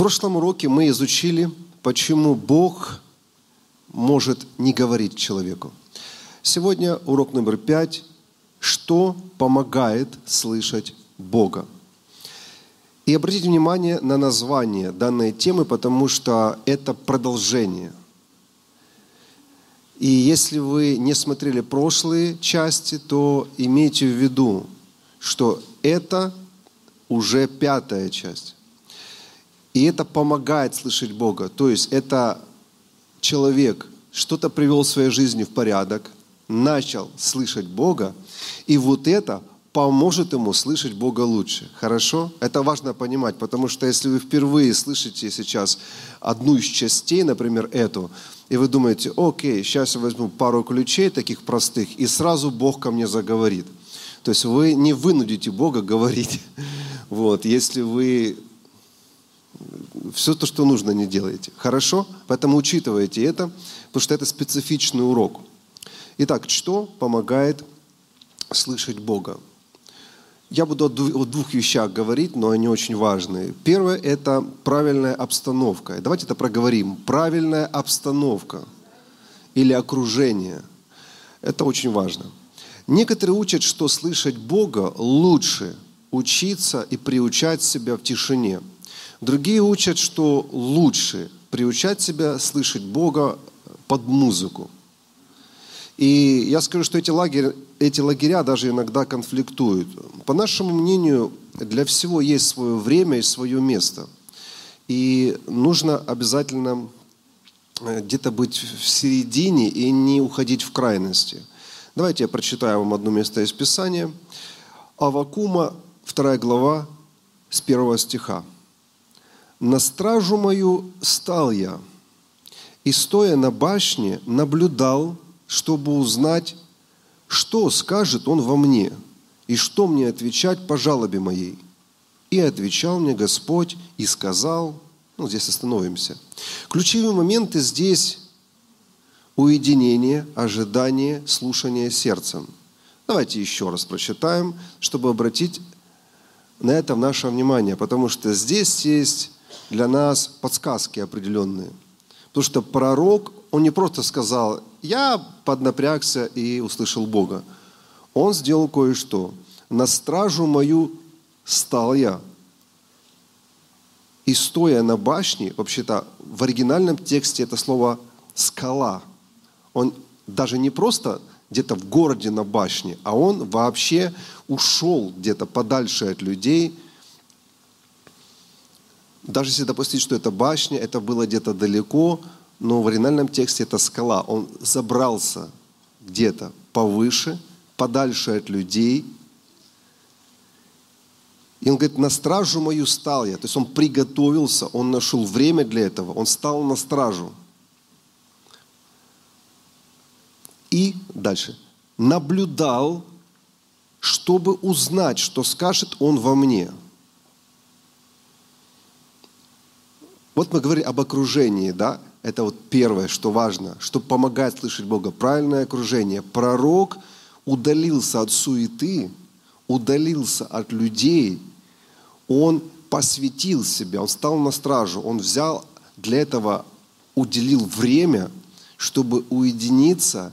прошлом уроке мы изучили, почему Бог может не говорить человеку. Сегодня урок номер пять. Что помогает слышать Бога? И обратите внимание на название данной темы, потому что это продолжение. И если вы не смотрели прошлые части, то имейте в виду, что это уже пятая часть. И это помогает слышать Бога. То есть это человек что-то привел в своей жизни в порядок, начал слышать Бога, и вот это поможет ему слышать Бога лучше. Хорошо? Это важно понимать, потому что если вы впервые слышите сейчас одну из частей, например, эту, и вы думаете, окей, сейчас я возьму пару ключей таких простых, и сразу Бог ко мне заговорит. То есть вы не вынудите Бога говорить. Вот, если вы все то, что нужно, не делаете. Хорошо? Поэтому учитывайте это, потому что это специфичный урок. Итак, что помогает слышать Бога? Я буду о двух вещах говорить, но они очень важные. Первое – это правильная обстановка. Давайте это проговорим. Правильная обстановка или окружение. Это очень важно. Некоторые учат, что слышать Бога лучше учиться и приучать себя в тишине – Другие учат, что лучше приучать себя слышать Бога под музыку. И я скажу, что эти лагеря, эти лагеря даже иногда конфликтуют. По нашему мнению, для всего есть свое время и свое место. И нужно обязательно э, где-то быть в середине и не уходить в крайности. Давайте я прочитаю вам одно место из Писания. Авакума, 2 глава, с 1 стиха. На стражу мою стал я, и стоя на башне, наблюдал, чтобы узнать, что скажет он во мне, и что мне отвечать по жалобе моей. И отвечал мне Господь и сказал, ну, здесь остановимся. Ключевые моменты здесь уединение, ожидание, слушание сердцем. Давайте еще раз прочитаем, чтобы обратить на это наше внимание, потому что здесь есть для нас подсказки определенные. Потому что пророк, он не просто сказал, я поднапрягся и услышал Бога. Он сделал кое-что. На стражу мою стал я. И стоя на башне, вообще-то в оригинальном тексте это слово «скала». Он даже не просто где-то в городе на башне, а он вообще ушел где-то подальше от людей – даже если допустить, что это башня, это было где-то далеко, но в оригинальном тексте это скала. Он забрался где-то повыше, подальше от людей. И он говорит, на стражу мою стал я. То есть он приготовился, он нашел время для этого, он стал на стражу. И дальше. Наблюдал, чтобы узнать, что скажет он во мне – Вот мы говорим об окружении, да? Это вот первое, что важно, что помогает слышать Бога. Правильное окружение. Пророк удалился от суеты, удалился от людей, он посвятил себя, он стал на стражу, он взял для этого, уделил время, чтобы уединиться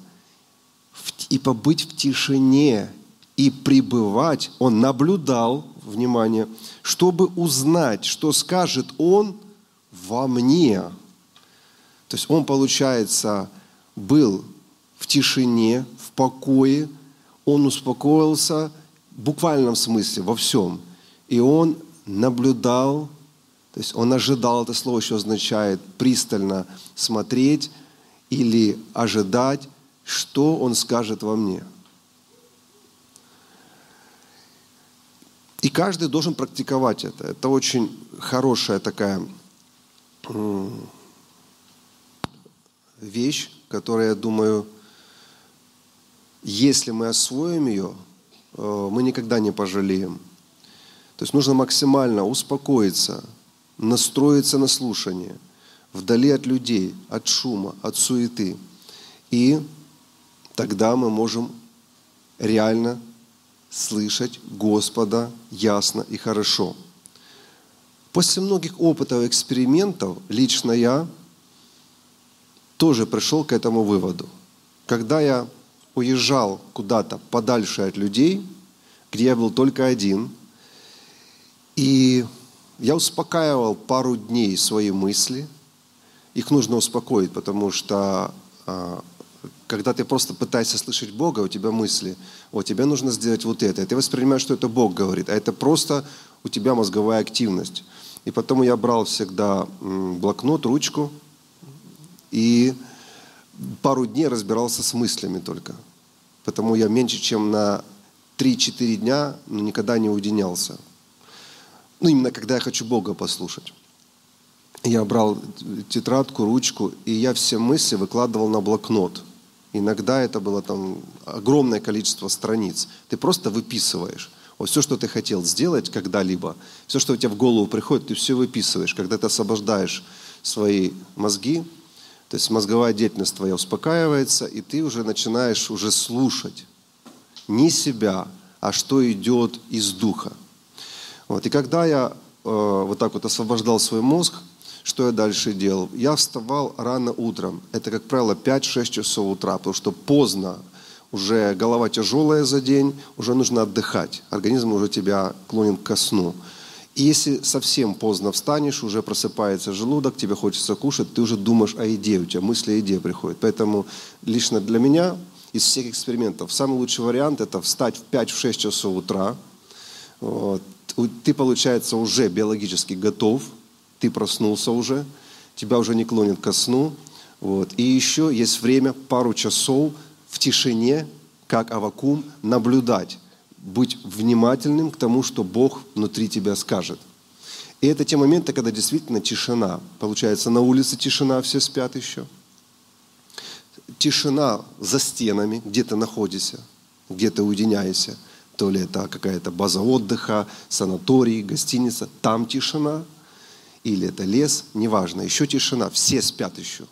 и побыть в тишине, и пребывать. Он наблюдал, внимание, чтобы узнать, что скажет он – во мне. То есть он, получается, был в тишине, в покое, он успокоился в буквальном смысле во всем. И он наблюдал, то есть он ожидал, это слово еще означает пристально смотреть или ожидать, что он скажет во мне. И каждый должен практиковать это. Это очень хорошая такая вещь, которая, я думаю, если мы освоим ее, э, мы никогда не пожалеем. То есть нужно максимально успокоиться, настроиться на слушание, вдали от людей, от шума, от суеты. И тогда мы можем реально слышать Господа ясно и хорошо – После многих опытов экспериментов лично я тоже пришел к этому выводу. Когда я уезжал куда-то подальше от людей, где я был только один, и я успокаивал пару дней свои мысли. Их нужно успокоить, потому что а, когда ты просто пытаешься слышать Бога, у тебя мысли, о, тебе нужно сделать вот это. И ты воспринимаешь, что это Бог говорит, а это просто у тебя мозговая активность. И потом я брал всегда блокнот, ручку и пару дней разбирался с мыслями только. Потому я меньше, чем на 3-4 дня ну, никогда не уединялся. Ну, именно когда я хочу Бога послушать. Я брал тетрадку, ручку, и я все мысли выкладывал на блокнот. Иногда это было там огромное количество страниц. Ты просто выписываешь. Вот все, что ты хотел сделать когда-либо, все, что у тебя в голову приходит, ты все выписываешь. Когда ты освобождаешь свои мозги, то есть мозговая деятельность твоя успокаивается, и ты уже начинаешь уже слушать не себя, а что идет из духа. Вот. И когда я э, вот так вот освобождал свой мозг, что я дальше делал? Я вставал рано утром. Это, как правило, 5-6 часов утра, потому что поздно, уже голова тяжелая за день, уже нужно отдыхать. Организм уже тебя клонит ко сну. И если совсем поздно встанешь, уже просыпается желудок, тебе хочется кушать, ты уже думаешь о еде, у тебя мысли о еде приходят. Поэтому лично для меня из всех экспериментов самый лучший вариант – это встать в 5-6 часов утра. Вот. Ты, получается, уже биологически готов, ты проснулся уже, тебя уже не клонит ко сну. Вот. И еще есть время, пару часов в тишине, как авакум, наблюдать, быть внимательным к тому, что Бог внутри тебя скажет. И это те моменты, когда действительно тишина. Получается, на улице тишина, все спят еще. Тишина за стенами, где ты находишься, где ты уединяешься. То ли это какая-то база отдыха, санаторий, гостиница. Там тишина. Или это лес, неважно. Еще тишина. Все спят еще.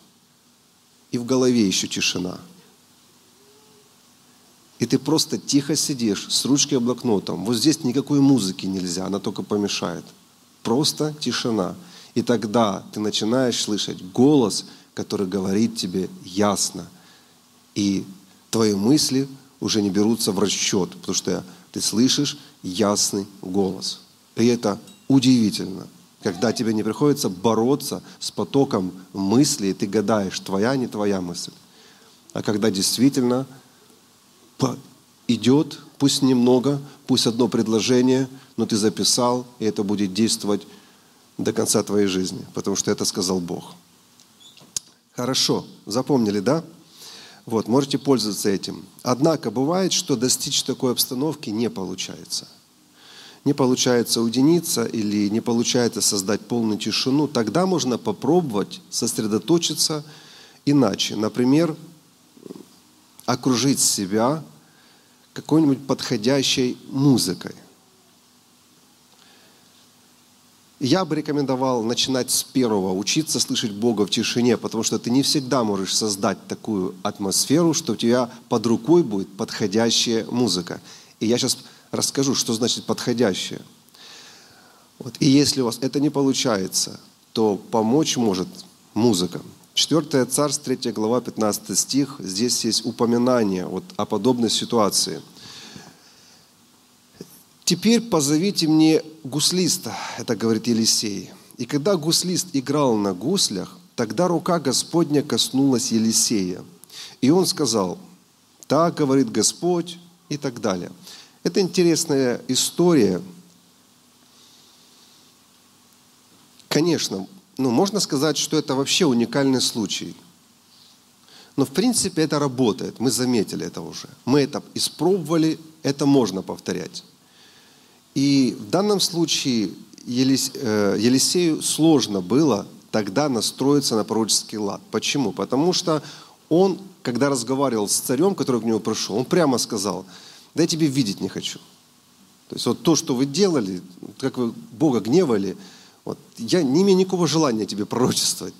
И в голове еще тишина. И ты просто тихо сидишь с ручкой и блокнотом. Вот здесь никакой музыки нельзя, она только помешает. Просто тишина. И тогда ты начинаешь слышать голос, который говорит тебе ясно. И твои мысли уже не берутся в расчет, потому что ты слышишь ясный голос. И это удивительно, когда тебе не приходится бороться с потоком мыслей, ты гадаешь, твоя, не твоя мысль. А когда действительно идет, пусть немного, пусть одно предложение, но ты записал, и это будет действовать до конца твоей жизни, потому что это сказал Бог. Хорошо, запомнили, да? Вот, можете пользоваться этим. Однако бывает, что достичь такой обстановки не получается. Не получается уединиться или не получается создать полную тишину, тогда можно попробовать сосредоточиться иначе. Например, окружить себя какой-нибудь подходящей музыкой. Я бы рекомендовал начинать с первого, учиться слышать Бога в тишине, потому что ты не всегда можешь создать такую атмосферу, что у тебя под рукой будет подходящая музыка. И я сейчас расскажу, что значит подходящая. Вот. И если у вас это не получается, то помочь может музыка. 4 Царств, 3 глава, 15 стих. Здесь есть упоминание вот о подобной ситуации. «Теперь позовите мне гуслиста», это говорит Елисей. И когда гуслист играл на гуслях, тогда рука Господня коснулась Елисея. И он сказал, так говорит Господь и так далее. Это интересная история. Конечно, ну, можно сказать, что это вообще уникальный случай. Но в принципе это работает, мы заметили это уже. Мы это испробовали, это можно повторять. И в данном случае э, Елисею сложно было тогда настроиться на пророческий лад. Почему? Потому что он, когда разговаривал с царем, который к нему пришел, он прямо сказал, да я тебе видеть не хочу. То есть вот то, что вы делали, как вы Бога гневали, вот, я не имею никакого желания тебе пророчествовать.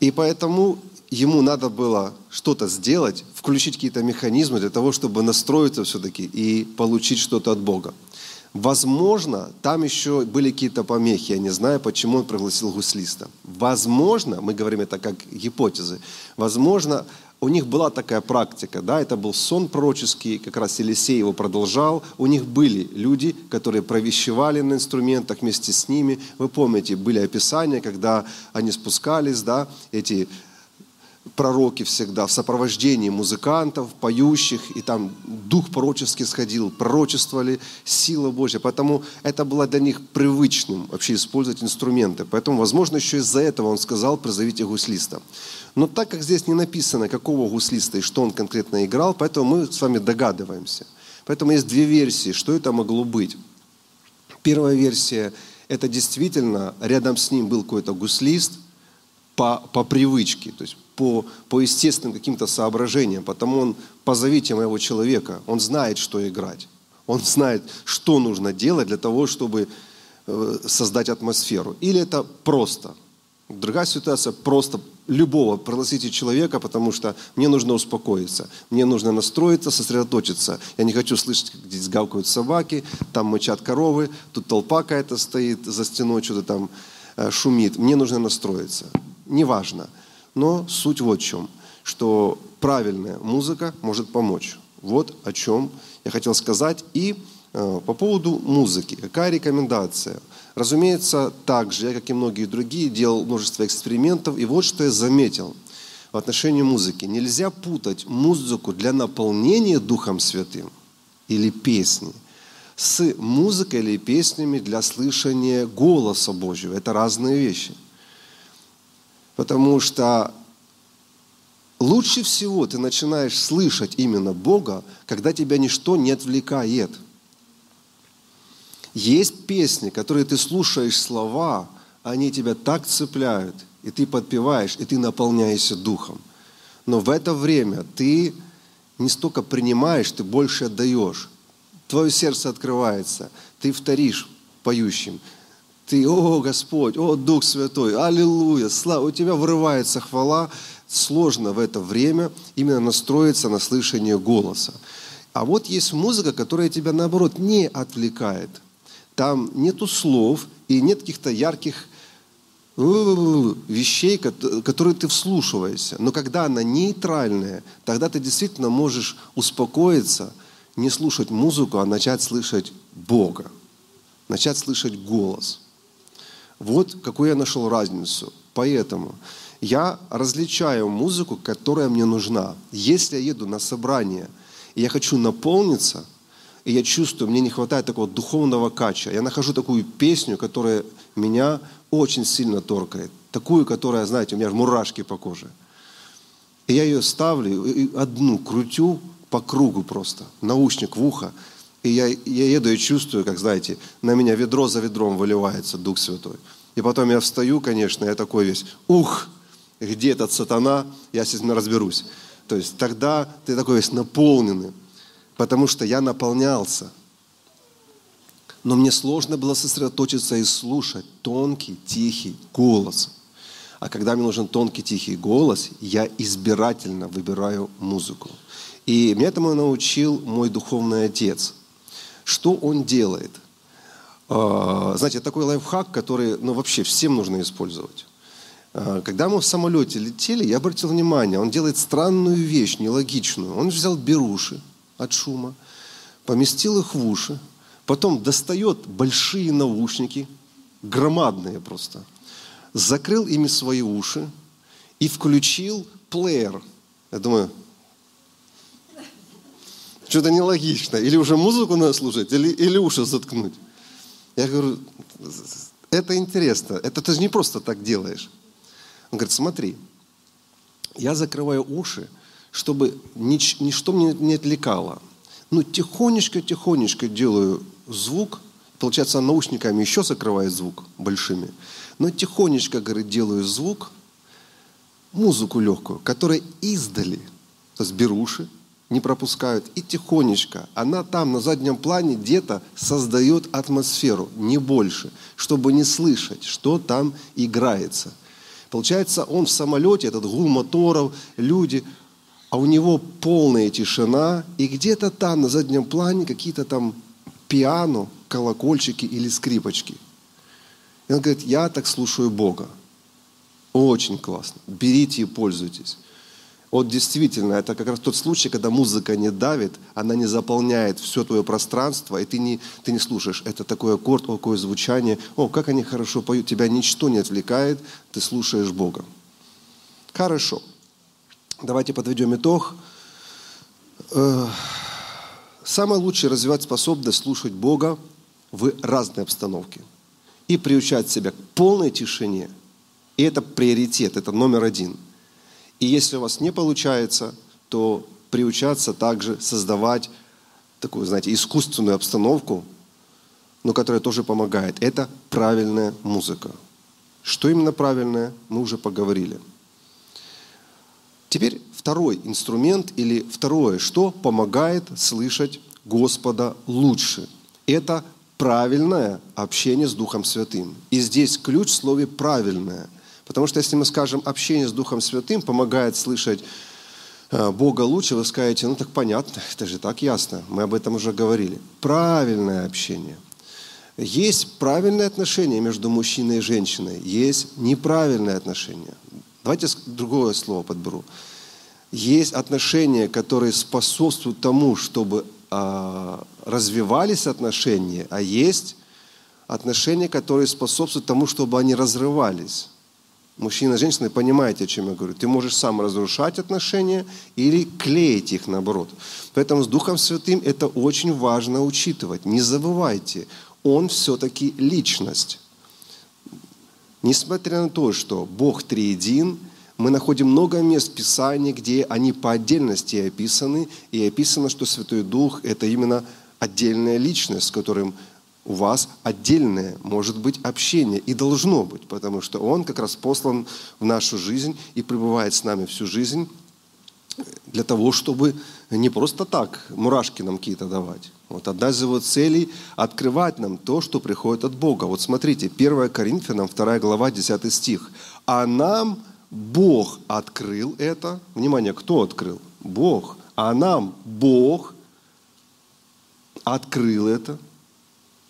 И поэтому ему надо было что-то сделать, включить какие-то механизмы для того, чтобы настроиться все-таки и получить что-то от Бога. Возможно, там еще были какие-то помехи, я не знаю, почему он пригласил гуслиста. Возможно, мы говорим это как гипотезы, возможно, у них была такая практика, да, это был сон пророческий, как раз Елисей его продолжал. У них были люди, которые провещевали на инструментах вместе с ними. Вы помните, были описания, когда они спускались, да, эти пророки всегда в сопровождении музыкантов, поющих, и там дух пророческий сходил, пророчествовали, сила Божья. Поэтому это было для них привычным вообще использовать инструменты. Поэтому, возможно, еще из-за этого он сказал, призовите гуслиста. Но так как здесь не написано, какого гуслиста и что он конкретно играл, поэтому мы с вами догадываемся. Поэтому есть две версии, что это могло быть. Первая версия – это действительно рядом с ним был какой-то гуслист по, по привычке, то есть по, по естественным каким-то соображениям, потому он позовите моего человека, он знает, что играть, он знает, что нужно делать для того, чтобы э, создать атмосферу. Или это просто. Другая ситуация просто любого пригласите человека, потому что мне нужно успокоиться, мне нужно настроиться, сосредоточиться. Я не хочу слышать, как здесь гавкают собаки, там мычат коровы, тут толпа какая-то стоит за стеной, что-то там э, шумит. Мне нужно настроиться. Неважно. Но суть вот в чем, что правильная музыка может помочь. Вот о чем я хотел сказать. И по поводу музыки. Какая рекомендация? Разумеется, также, я, как и многие другие, делал множество экспериментов. И вот что я заметил в отношении музыки. Нельзя путать музыку для наполнения Духом Святым или песни с музыкой или песнями для слышания голоса Божьего. Это разные вещи – Потому что лучше всего ты начинаешь слышать именно Бога, когда тебя ничто не отвлекает. Есть песни, которые ты слушаешь слова, они тебя так цепляют, и ты подпеваешь, и ты наполняешься духом. Но в это время ты не столько принимаешь, ты больше отдаешь. Твое сердце открывается, ты вторишь поющим, ты, о Господь, о Дух Святой, аллилуйя, слава, у тебя вырывается хвала. Сложно в это время именно настроиться на слышание голоса. А вот есть музыка, которая тебя, наоборот, не отвлекает. Там нету слов и нет каких-то ярких вещей, которые ты вслушиваешься. Но когда она нейтральная, тогда ты действительно можешь успокоиться, не слушать музыку, а начать слышать Бога, начать слышать голос – вот какую я нашел разницу. Поэтому я различаю музыку, которая мне нужна. Если я еду на собрание, и я хочу наполниться, и я чувствую, мне не хватает такого духовного кача, я нахожу такую песню, которая меня очень сильно торкает. Такую, которая, знаете, у меня мурашки по коже. И я ее ставлю, и одну крутю по кругу просто, наушник в ухо, и я, я еду и чувствую, как, знаете, на меня ведро за ведром выливается Дух Святой. И потом я встаю, конечно, я такой весь, ух, где этот сатана, я с этим разберусь. То есть тогда ты такой весь наполненный, потому что я наполнялся. Но мне сложно было сосредоточиться и слушать тонкий, тихий голос. А когда мне нужен тонкий, тихий голос, я избирательно выбираю музыку. И меня этому научил мой духовный отец – что он делает? А, знаете, такой лайфхак, который ну, вообще всем нужно использовать. А, когда мы в самолете летели, я обратил внимание, он делает странную вещь, нелогичную. Он взял беруши от шума, поместил их в уши, потом достает большие наушники, громадные просто, закрыл ими свои уши и включил плеер. Я думаю, что-то нелогично. Или уже музыку надо слушать, или, или уши заткнуть. Я говорю, это интересно. Это ты же не просто так делаешь. Он говорит, смотри, я закрываю уши, чтобы нич, ничто мне не отвлекало. Ну, тихонечко-тихонечко делаю звук. Получается, наушниками еще закрывает звук большими. Но тихонечко, говорит, делаю звук, музыку легкую, которая издали, то есть беру уши, не пропускают. И тихонечко, она там на заднем плане где-то создает атмосферу, не больше, чтобы не слышать, что там играется. Получается, он в самолете, этот гул моторов, люди, а у него полная тишина, и где-то там на заднем плане какие-то там пиано, колокольчики или скрипочки. И он говорит, я так слушаю Бога. Очень классно. Берите и пользуйтесь. Вот действительно, это как раз тот случай, когда музыка не давит, она не заполняет все твое пространство, и ты не, ты не слушаешь, это такой аккорд, о, какое звучание, о, как они хорошо поют, тебя ничто не отвлекает, ты слушаешь Бога. Хорошо. Давайте подведем итог. Э, самое лучшее развивать способность слушать Бога в разной обстановке и приучать себя к полной тишине. И это приоритет, это номер один – и если у вас не получается, то приучаться также создавать такую, знаете, искусственную обстановку, но которая тоже помогает. Это правильная музыка. Что именно правильная, мы уже поговорили. Теперь второй инструмент или второе, что помогает слышать Господа лучше. Это правильное общение с Духом Святым. И здесь ключ в слове «правильное». Потому что если мы скажем, общение с Духом Святым помогает слышать э, Бога лучше, вы скажете, ну так понятно, это же так ясно, мы об этом уже говорили. Правильное общение. Есть правильное отношение между мужчиной и женщиной, есть неправильное отношение. Давайте другое слово подберу. Есть отношения, которые способствуют тому, чтобы э, развивались отношения, а есть отношения, которые способствуют тому, чтобы они разрывались. Мужчина женщина, понимаете, о чем я говорю. Ты можешь сам разрушать отношения или клеить их наоборот. Поэтому с Духом Святым это очень важно учитывать. Не забывайте, Он все-таки личность. Несмотря на то, что Бог триедин, мы находим много мест в Писании, где они по отдельности описаны, и описано, что Святой Дух – это именно отдельная личность, с которым у вас отдельное может быть общение и должно быть, потому что Он как раз послан в нашу жизнь и пребывает с нами всю жизнь для того, чтобы не просто так мурашки нам какие-то давать. Вот одна из его целей – открывать нам то, что приходит от Бога. Вот смотрите, 1 Коринфянам, 2 глава, 10 стих. «А нам Бог открыл это». Внимание, кто открыл? Бог. «А нам Бог открыл это»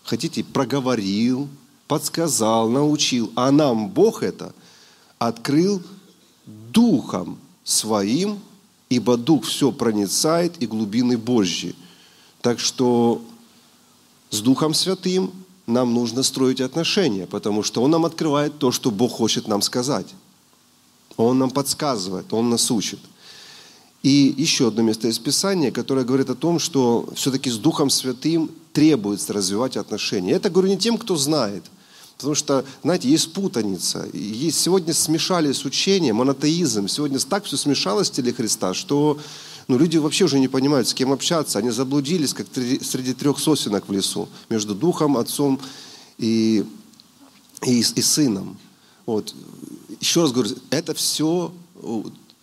хотите, проговорил, подсказал, научил, а нам Бог это открыл Духом Своим, ибо Дух все проницает и глубины Божьи. Так что с Духом Святым нам нужно строить отношения, потому что Он нам открывает то, что Бог хочет нам сказать. Он нам подсказывает, Он нас учит – и еще одно место из Писания, которое говорит о том, что все-таки с Духом Святым требуется развивать отношения. Это говорю не тем, кто знает, Потому что, знаете, есть путаница. Есть, сегодня смешались учения, монотеизм. Сегодня так все смешалось в теле Христа, что ну, люди вообще уже не понимают, с кем общаться. Они заблудились, как среди трех сосенок в лесу, между Духом, Отцом и, и, и Сыном. Вот. Еще раз говорю, это все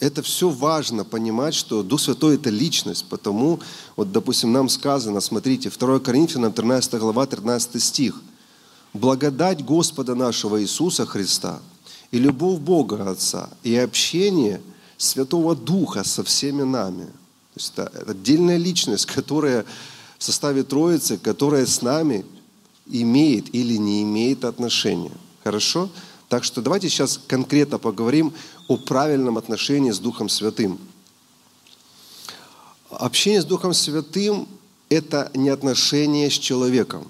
это все важно понимать, что Дух Святой – это личность, потому, вот, допустим, нам сказано, смотрите, 2 Коринфянам, 13 глава, 13 стих. «Благодать Господа нашего Иисуса Христа и любовь Бога Отца и общение Святого Духа со всеми нами». То есть это отдельная личность, которая в составе Троицы, которая с нами имеет или не имеет отношения. Хорошо? Так что давайте сейчас конкретно поговорим о правильном отношении с Духом Святым. Общение с Духом Святым – это не отношение с человеком.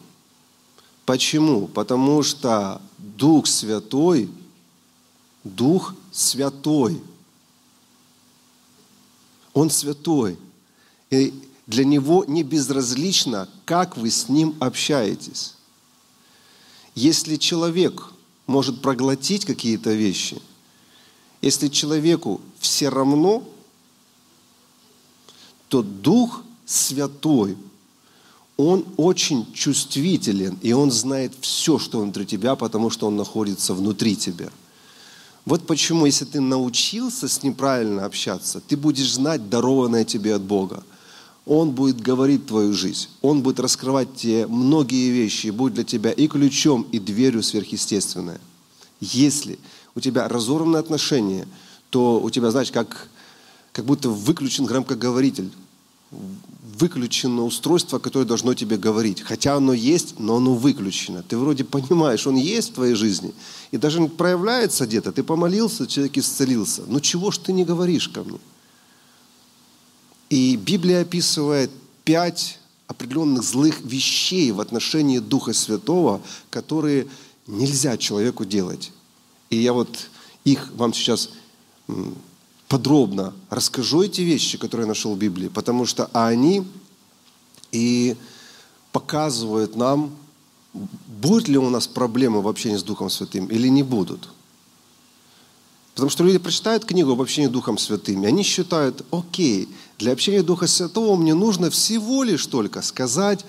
Почему? Потому что Дух Святой, Дух Святой, Он святой. И для Него не безразлично, как вы с Ним общаетесь. Если человек может проглотить какие-то вещи – если человеку все равно, то Дух Святой, Он очень чувствителен, и Он знает все, что внутри тебя, потому что Он находится внутри тебя. Вот почему, если ты научился с Ним правильно общаться, ты будешь знать дарованное тебе от Бога. Он будет говорить твою жизнь. Он будет раскрывать тебе многие вещи и будет для тебя и ключом, и дверью сверхъестественное. Если у тебя разорванные отношения, то у тебя, знаешь, как, как будто выключен громкоговоритель. Выключено устройство, которое должно тебе говорить. Хотя оно есть, но оно выключено. Ты вроде понимаешь, он есть в твоей жизни. И даже проявляется где-то. Ты помолился, человек исцелился. Ну чего ж ты не говоришь ко мне? И Библия описывает пять определенных злых вещей в отношении Духа Святого, которые нельзя человеку делать. И я вот их вам сейчас подробно расскажу эти вещи, которые я нашел в Библии, потому что они и показывают нам, будут ли у нас проблемы в общении с Духом Святым или не будут. Потому что люди прочитают книгу об общении с Духом Святым, и они считают, окей, для общения Духа Святого мне нужно всего лишь только сказать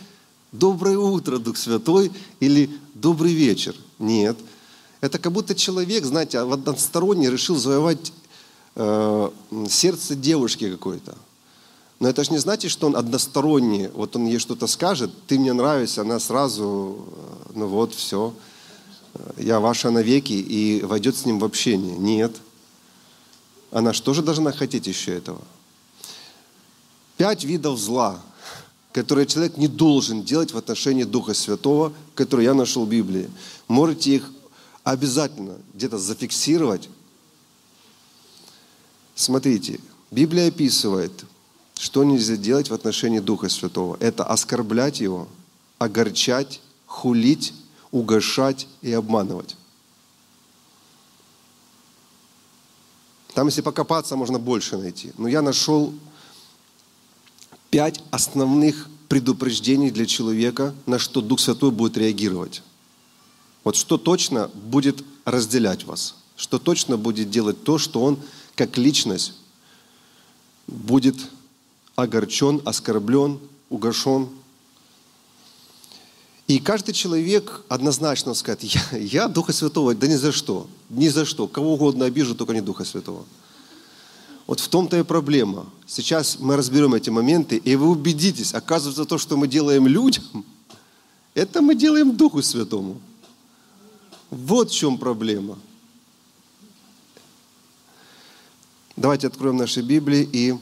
«Доброе утро, Дух Святой» или «Добрый вечер». Нет. Это как будто человек, знаете, односторонне решил завоевать э, сердце девушки какой-то. Но это же не значит, что он односторонний. Вот он ей что-то скажет, ты мне нравишься, она сразу, э, ну вот, все, я ваша навеки, и войдет с ним в общение. Нет. Она же тоже должна хотеть еще этого. Пять видов зла, которые человек не должен делать в отношении Духа Святого, которые я нашел в Библии. Можете их обязательно где-то зафиксировать. Смотрите, Библия описывает, что нельзя делать в отношении Духа Святого. Это оскорблять Его, огорчать, хулить, угошать и обманывать. Там, если покопаться, можно больше найти. Но я нашел пять основных предупреждений для человека, на что Дух Святой будет реагировать. Вот что точно будет разделять вас, что точно будет делать то, что Он как личность будет огорчен, оскорблен, угошен. И каждый человек однозначно скажет, я, я Духа Святого, да ни за что, ни за что, кого угодно обижу, только не Духа Святого. Вот в том-то и проблема. Сейчас мы разберем эти моменты, и вы убедитесь, оказывается, то, что мы делаем людям, это мы делаем Духу Святому. Вот в чем проблема. Давайте откроем наши Библии и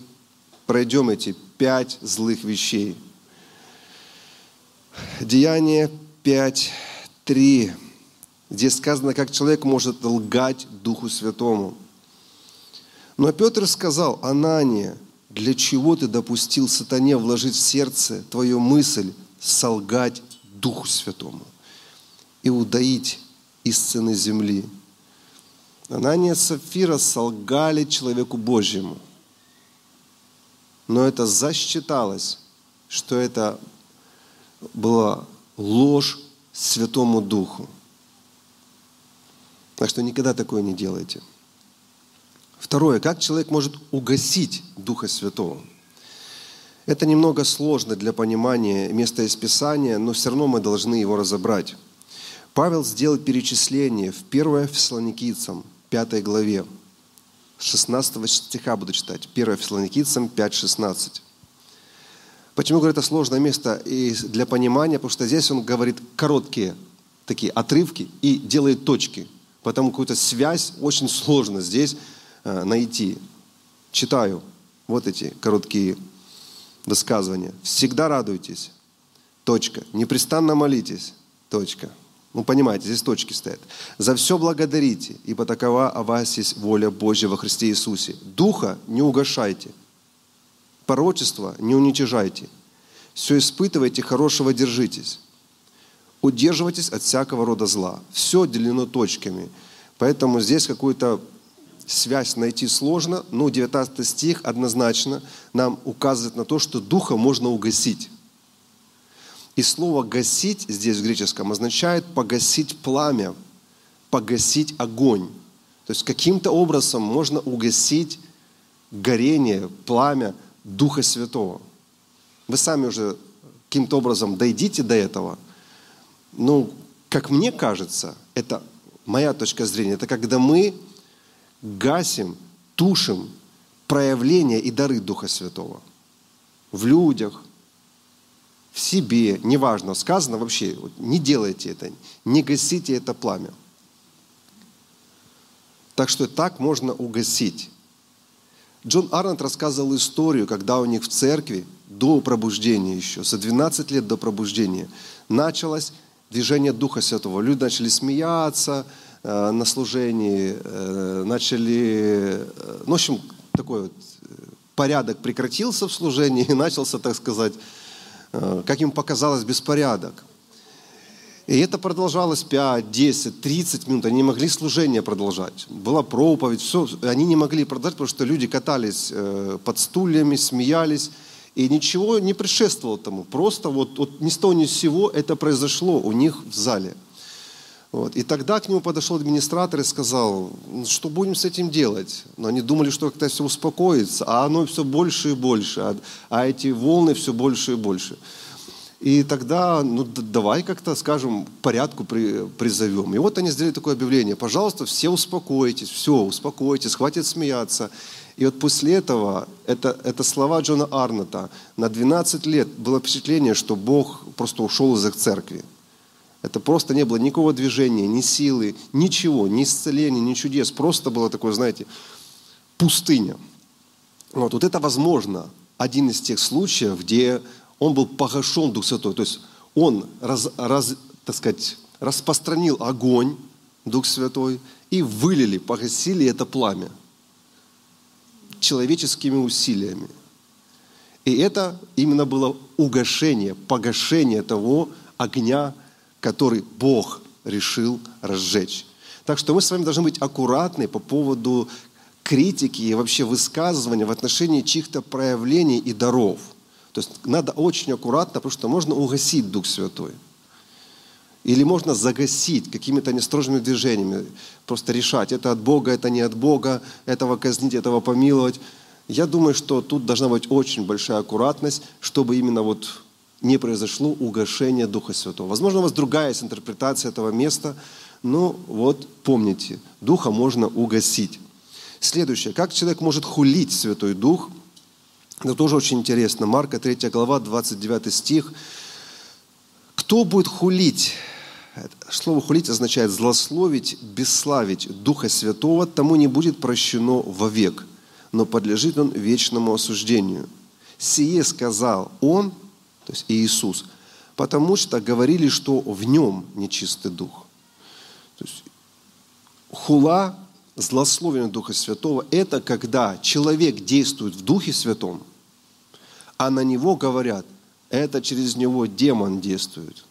пройдем эти пять злых вещей. Деяние 5.3, Здесь сказано, как человек может лгать Духу Святому. Но Петр сказал, Анания, для чего ты допустил сатане вложить в сердце твою мысль солгать Духу Святому и удоить из цены земли? Анания и Сафира солгали человеку Божьему. Но это засчиталось, что это была ложь Святому Духу. Так что никогда такое не делайте. Второе, как человек может угасить Духа Святого? Это немного сложно для понимания места из Писания, но все равно мы должны его разобрать. Павел сделал перечисление в 1 Фессалоникийцам, 5 главе, 16 стиха буду читать. 1 Фессалоникийцам 5.16. Почему, говорю, это сложное место и для понимания? Потому что здесь он говорит короткие такие отрывки и делает точки. Поэтому какую-то связь очень сложно здесь Э, найти. Читаю вот эти короткие высказывания. Всегда радуйтесь. Точка. Непрестанно молитесь. Точка. Ну, понимаете, здесь точки стоят. За все благодарите, ибо такова о вас есть воля Божья во Христе Иисусе. Духа не угошайте. Порочество не уничижайте. Все испытывайте, хорошего держитесь. Удерживайтесь от всякого рода зла. Все делено точками. Поэтому здесь какую-то связь найти сложно, но 19 стих однозначно нам указывает на то, что духа можно угасить. И слово «гасить» здесь в греческом означает погасить пламя, погасить огонь. То есть каким-то образом можно угасить горение, пламя Духа Святого. Вы сами уже каким-то образом дойдите до этого. Ну, как мне кажется, это моя точка зрения, это когда мы гасим, тушим проявления и дары Духа Святого в людях, в себе, неважно, сказано вообще, не делайте это, не гасите это пламя. Так что так можно угасить. Джон Арнольд рассказывал историю, когда у них в церкви до пробуждения еще, за 12 лет до пробуждения, началось движение Духа Святого. Люди начали смеяться э, на служении, э, начали, э, ну, в общем, такой вот э, порядок прекратился в служении и начался, так сказать, как им показалось, беспорядок. И это продолжалось 5, 10, 30 минут. Они не могли служение продолжать. Была проповедь, все. Они не могли продолжать, потому что люди катались э, под стульями, смеялись. И ничего не предшествовало тому. Просто вот, вот ни с того ни с сего это произошло у них в зале. Вот. И тогда к нему подошел администратор и сказал, «Ну, что будем с этим делать? Но они думали, что как-то все успокоится, а оно все больше и больше, а, а эти волны все больше и больше. И тогда, ну давай как-то, скажем, порядку при, призовем. И вот они сделали такое объявление. Пожалуйста, все успокойтесь, все, успокойтесь, хватит смеяться. И вот после этого, это, это слова Джона Арната, на 12 лет было впечатление, что Бог просто ушел из их церкви. Это просто не было никакого движения, ни силы, ничего, ни исцеления, ни чудес. Просто было такое, знаете, пустыня. Вот, вот это возможно один из тех случаев, где он был погашен Дух Святой. То есть он, раз, раз, так сказать, распространил огонь, Дух Святой, и вылили, погасили это пламя человеческими усилиями. И это именно было угошение, погашение того огня, который Бог решил разжечь. Так что мы с вами должны быть аккуратны по поводу критики и вообще высказывания в отношении чьих-то проявлений и даров – то есть надо очень аккуратно, потому что можно угасить Дух Святой. Или можно загасить какими-то нестрожными движениями, просто решать, это от Бога, это не от Бога, этого казнить, этого помиловать. Я думаю, что тут должна быть очень большая аккуратность, чтобы именно вот не произошло угошение Духа Святого. Возможно, у вас другая есть интерпретация этого места, но вот помните, Духа можно угасить. Следующее. Как человек может хулить Святой Дух – это тоже очень интересно. Марка 3 глава, 29 стих. Кто будет хулить? Слово «хулить» означает злословить, бесславить Духа Святого, тому не будет прощено вовек, но подлежит он вечному осуждению. Сие сказал Он, то есть Иисус, потому что говорили, что в нем нечистый дух. То есть хула, злословие Духа Святого – это когда человек действует в Духе Святом – а на него говорят, это через него демон действует.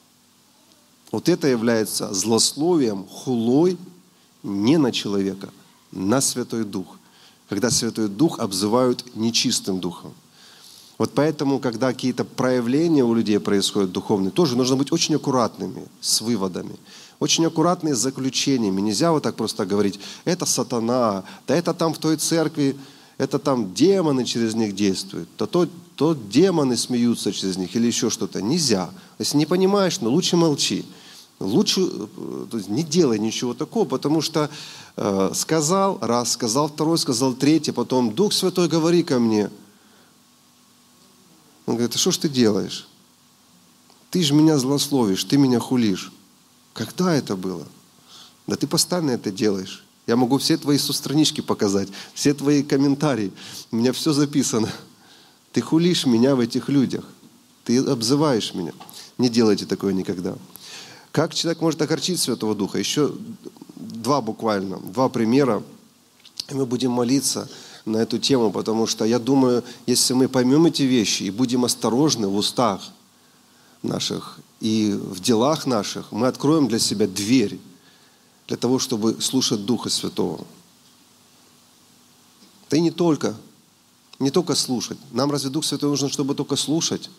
Вот это является злословием, хулой не на человека, на Святой Дух. Когда Святой Дух обзывают нечистым духом. Вот поэтому, когда какие-то проявления у людей происходят духовные, тоже нужно быть очень аккуратными с выводами. Очень аккуратными с заключениями. Нельзя вот так просто говорить, это сатана, да это там в той церкви, это там демоны через них действуют, то, то, то демоны смеются через них или еще что-то. Нельзя. Если не понимаешь, ну лучше молчи. Лучше э, то есть не делай ничего такого, потому что э, сказал раз, сказал второй, сказал третий, потом Дух Святой, говори ко мне. Он говорит, а что ж ты делаешь? Ты же меня злословишь, ты меня хулишь. Когда это было? Да ты постоянно это делаешь. Я могу все твои состранички показать, все твои комментарии. У меня все записано. Ты хулишь меня в этих людях. Ты обзываешь меня. Не делайте такое никогда. Как человек может огорчить Святого Духа? Еще два буквально, два примера. И мы будем молиться на эту тему, потому что я думаю, если мы поймем эти вещи и будем осторожны в устах наших и в делах наших, мы откроем для себя дверь для того, чтобы слушать Духа Святого. Да и не только, не только слушать. Нам разве Дух Святой нужно, чтобы только слушать?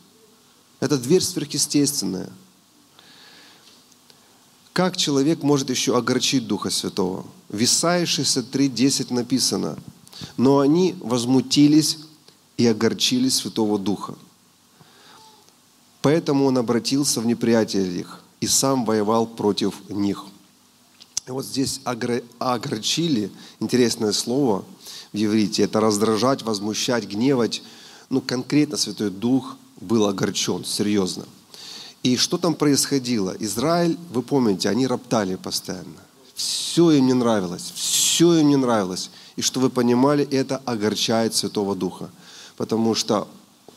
Это дверь сверхъестественная. Как человек может еще огорчить Духа Святого? В Исаии 63.10 написано, «Но они возмутились и огорчили Святого Духа. Поэтому он обратился в неприятелей их и сам воевал против них». И вот здесь огорчили, интересное слово в еврите, это раздражать, возмущать, гневать. Ну, конкретно Святой Дух был огорчен, серьезно. И что там происходило? Израиль, вы помните, они роптали постоянно. Все им не нравилось, все им не нравилось. И что вы понимали, это огорчает Святого Духа. Потому что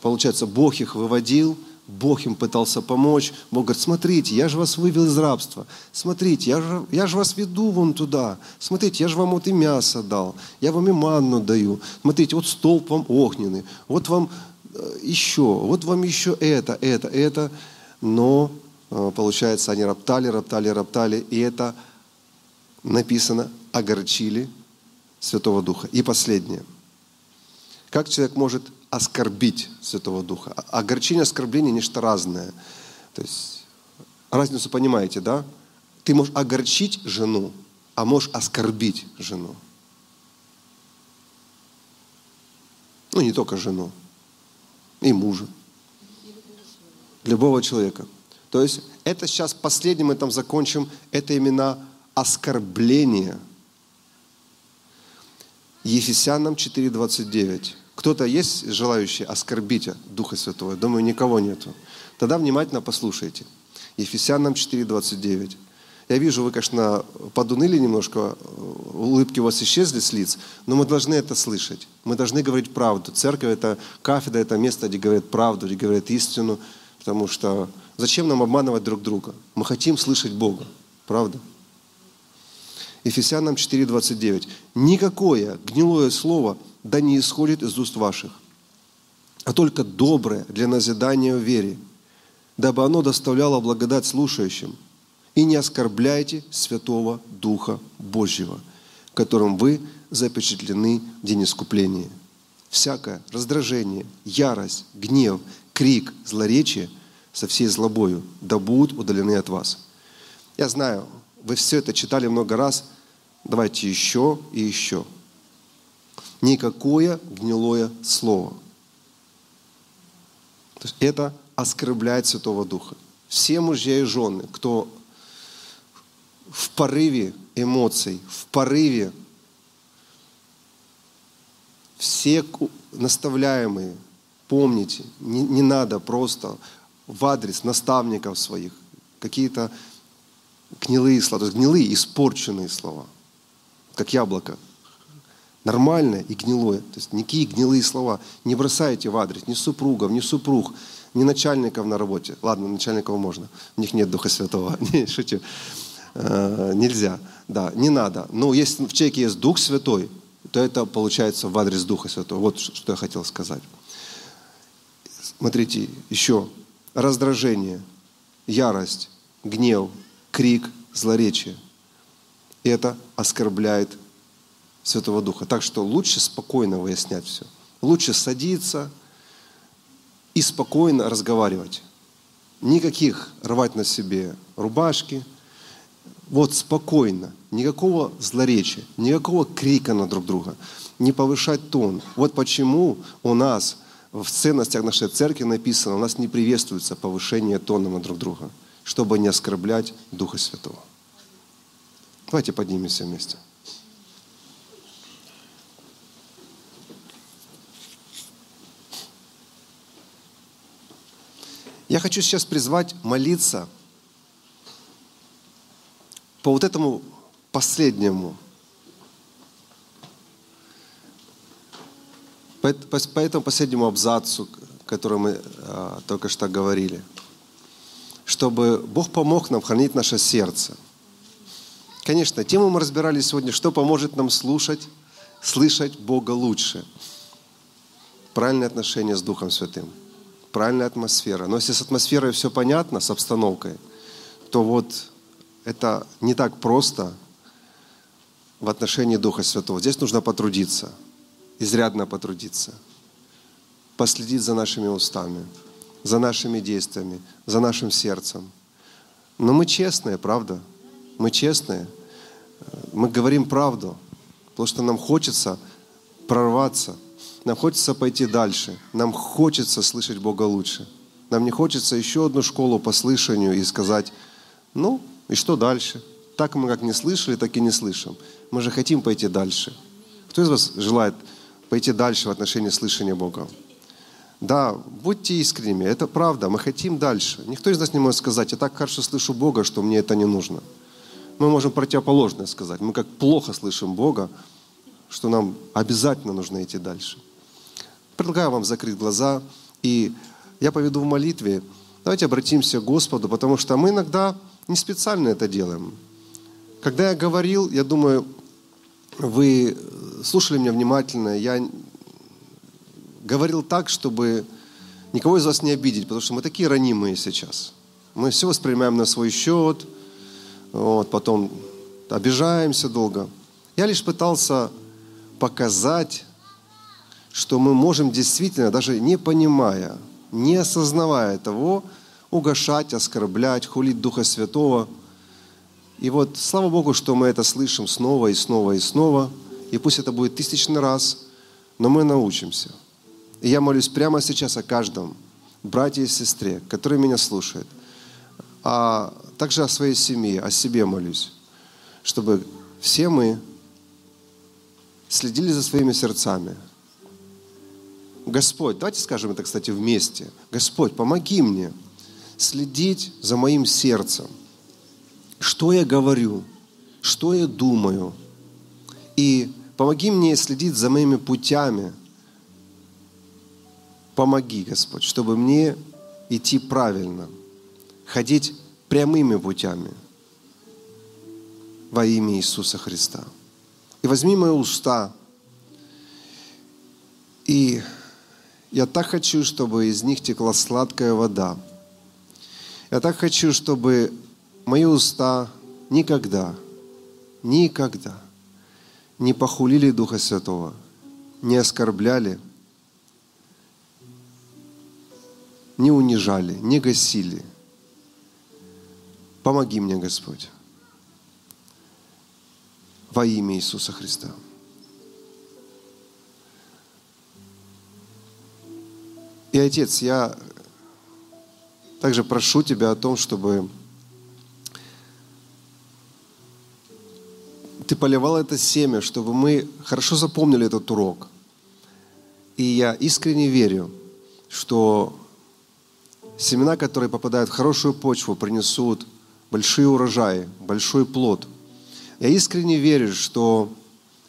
Получается, Бог их выводил, Бог им пытался помочь. Бог говорит, смотрите, я же вас вывел из рабства. Смотрите, я же, я же вас веду вон туда. Смотрите, я же вам вот и мясо дал. Я вам и манну даю. Смотрите, вот столб вам огненный. Вот вам э, еще, вот вам еще это, это, это. Но, э, получается, они роптали, роптали, роптали. И это написано, огорчили Святого Духа. И последнее. Как человек может оскорбить Святого Духа. Огорчение, оскорбление – нечто разное. То есть разницу понимаете, да? Ты можешь огорчить жену, а можешь оскорбить жену. Ну, не только жену, и мужа. Любого человека. То есть это сейчас последним мы там закончим, это именно оскорбление. Ефесянам 4.29. Кто-то есть желающий оскорбить Духа Святого? Думаю, никого нету. Тогда внимательно послушайте. Ефесянам 4.29. Я вижу, вы, конечно, подуныли немножко, улыбки у вас исчезли с лиц, но мы должны это слышать. Мы должны говорить правду. Церковь – это кафедра, это место, где говорят правду, где говорят истину. Потому что зачем нам обманывать друг друга? Мы хотим слышать Бога. Правда? Ефесянам 4.29. Никакое гнилое слово да не исходит из уст ваших, а только доброе для назидания в вере, дабы оно доставляло благодать слушающим. И не оскорбляйте Святого Духа Божьего, которым вы запечатлены в день искупления. Всякое раздражение, ярость, гнев, крик, злоречие со всей злобою да будут удалены от вас. Я знаю, вы все это читали много раз. Давайте еще и еще – никакое гнилое слово. Это оскорбляет Святого Духа. Все мужья и жены, кто в порыве эмоций, в порыве все наставляемые, помните, не, не надо просто в адрес наставников своих какие-то гнилые слова, то есть гнилые, испорченные слова, как яблоко нормальное и гнилое. То есть никакие гнилые слова не бросайте в адрес ни супругов, ни супруг, ни начальников на работе. Ладно, начальников можно, у них нет Духа Святого. Не, шучу. Э, нельзя. Да, не надо. Но если в человеке есть Дух Святой, то это получается в адрес Духа Святого. Вот что я хотел сказать. Смотрите, еще раздражение, ярость, гнев, крик, злоречие. И это оскорбляет Святого Духа. Так что лучше спокойно выяснять все. Лучше садиться и спокойно разговаривать. Никаких рвать на себе рубашки. Вот спокойно. Никакого злоречия, никакого крика на друг друга. Не повышать тон. Вот почему у нас в ценностях нашей церкви написано, у нас не приветствуется повышение тона на друг друга, чтобы не оскорблять Духа Святого. Давайте поднимемся вместе. Я хочу сейчас призвать молиться по вот этому последнему, по, этому последнему абзацу, который мы а, только что говорили, чтобы Бог помог нам хранить наше сердце. Конечно, тему мы разбирали сегодня, что поможет нам слушать, слышать Бога лучше. Правильное отношение с Духом Святым правильная атмосфера. Но если с атмосферой все понятно, с обстановкой, то вот это не так просто в отношении Духа Святого. Здесь нужно потрудиться, изрядно потрудиться, последить за нашими устами, за нашими действиями, за нашим сердцем. Но мы честные, правда? Мы честные. Мы говорим правду, потому что нам хочется прорваться – нам хочется пойти дальше. Нам хочется слышать Бога лучше. Нам не хочется еще одну школу по слышанию и сказать, ну, и что дальше? Так мы как не слышали, так и не слышим. Мы же хотим пойти дальше. Кто из вас желает пойти дальше в отношении слышания Бога? Да, будьте искренними, это правда, мы хотим дальше. Никто из нас не может сказать, я так хорошо слышу Бога, что мне это не нужно. Мы можем противоположное сказать. Мы как плохо слышим Бога, что нам обязательно нужно идти дальше. Предлагаю вам закрыть глаза И я поведу в молитве. Давайте обратимся к Господу, потому что мы иногда не специально это делаем. Когда я говорил, я думаю, вы слушали меня внимательно, я говорил так, чтобы никого из вас не обидеть, потому что мы такие ранимые сейчас. Мы все воспринимаем на свой счет, вот, потом обижаемся долго. Я лишь пытался показать, что мы можем действительно, даже не понимая, не осознавая того, угошать, оскорблять, хулить Духа Святого. И вот слава Богу, что мы это слышим снова и снова и снова. И пусть это будет тысячный раз, но мы научимся. И я молюсь прямо сейчас о каждом брате и сестре, который меня слушает, а также о своей семье, о себе молюсь, чтобы все мы следили за своими сердцами. Господь, давайте скажем это, кстати, вместе. Господь, помоги мне следить за моим сердцем. Что я говорю, что я думаю. И помоги мне следить за моими путями. Помоги, Господь, чтобы мне идти правильно, ходить прямыми путями во имя Иисуса Христа. И возьми мои уста. И я так хочу, чтобы из них текла сладкая вода. Я так хочу, чтобы мои уста никогда, никогда не похулили Духа Святого, не оскорбляли, не унижали, не гасили. Помоги мне, Господь во имя Иисуса Христа. И, Отец, я также прошу Тебя о том, чтобы Ты поливал это семя, чтобы мы хорошо запомнили этот урок. И я искренне верю, что семена, которые попадают в хорошую почву, принесут большие урожаи, большой плод – я искренне верю, что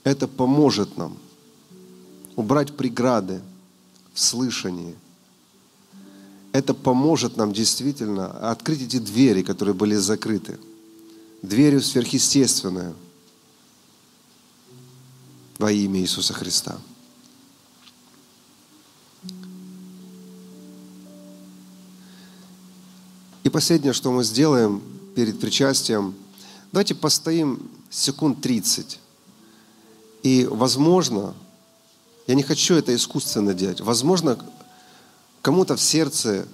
это поможет нам убрать преграды в слышании. Это поможет нам действительно открыть эти двери, которые были закрыты. Дверью сверхъестественную во имя Иисуса Христа. И последнее, что мы сделаем перед причастием, давайте постоим секунд 30. И, возможно, я не хочу это искусственно делать, возможно, кому-то в сердце,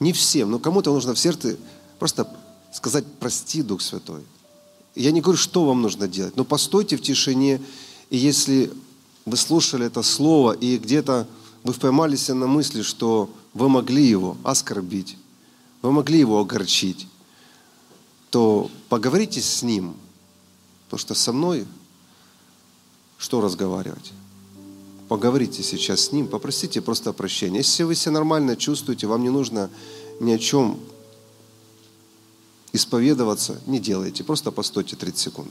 не всем, но кому-то нужно в сердце просто сказать «прости, Дух Святой». Я не говорю, что вам нужно делать, но постойте в тишине, и если вы слушали это слово, и где-то вы поймались на мысли, что вы могли его оскорбить, вы могли его огорчить, то поговорите с ним – Потому что со мной что разговаривать? Поговорите сейчас с ним, попросите просто прощения. Если вы себя нормально чувствуете, вам не нужно ни о чем исповедоваться, не делайте. Просто постойте 30 секунд.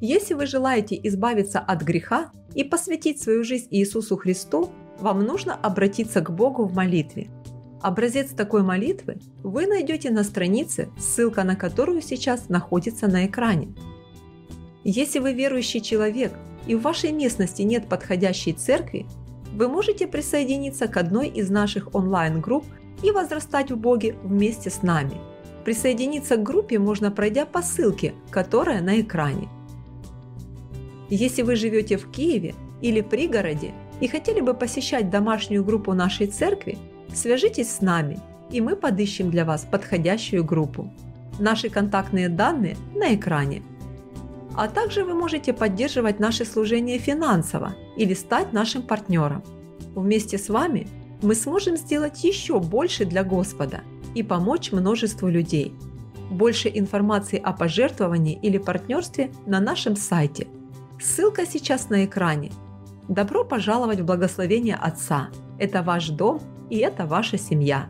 Если вы желаете избавиться от греха и посвятить свою жизнь Иисусу Христу, вам нужно обратиться к Богу в молитве. Образец такой молитвы вы найдете на странице, ссылка на которую сейчас находится на экране. Если вы верующий человек и в вашей местности нет подходящей церкви, вы можете присоединиться к одной из наших онлайн-групп и возрастать в Боге вместе с нами. Присоединиться к группе можно пройдя по ссылке, которая на экране – если вы живете в Киеве или пригороде и хотели бы посещать домашнюю группу нашей церкви, свяжитесь с нами, и мы подыщем для вас подходящую группу. Наши контактные данные на экране. А также вы можете поддерживать наше служение финансово или стать нашим партнером. Вместе с вами мы сможем сделать еще больше для Господа и помочь множеству людей. Больше информации о пожертвовании или партнерстве на нашем сайте – Ссылка сейчас на экране. Добро пожаловать в благословение Отца. Это ваш дом и это ваша семья.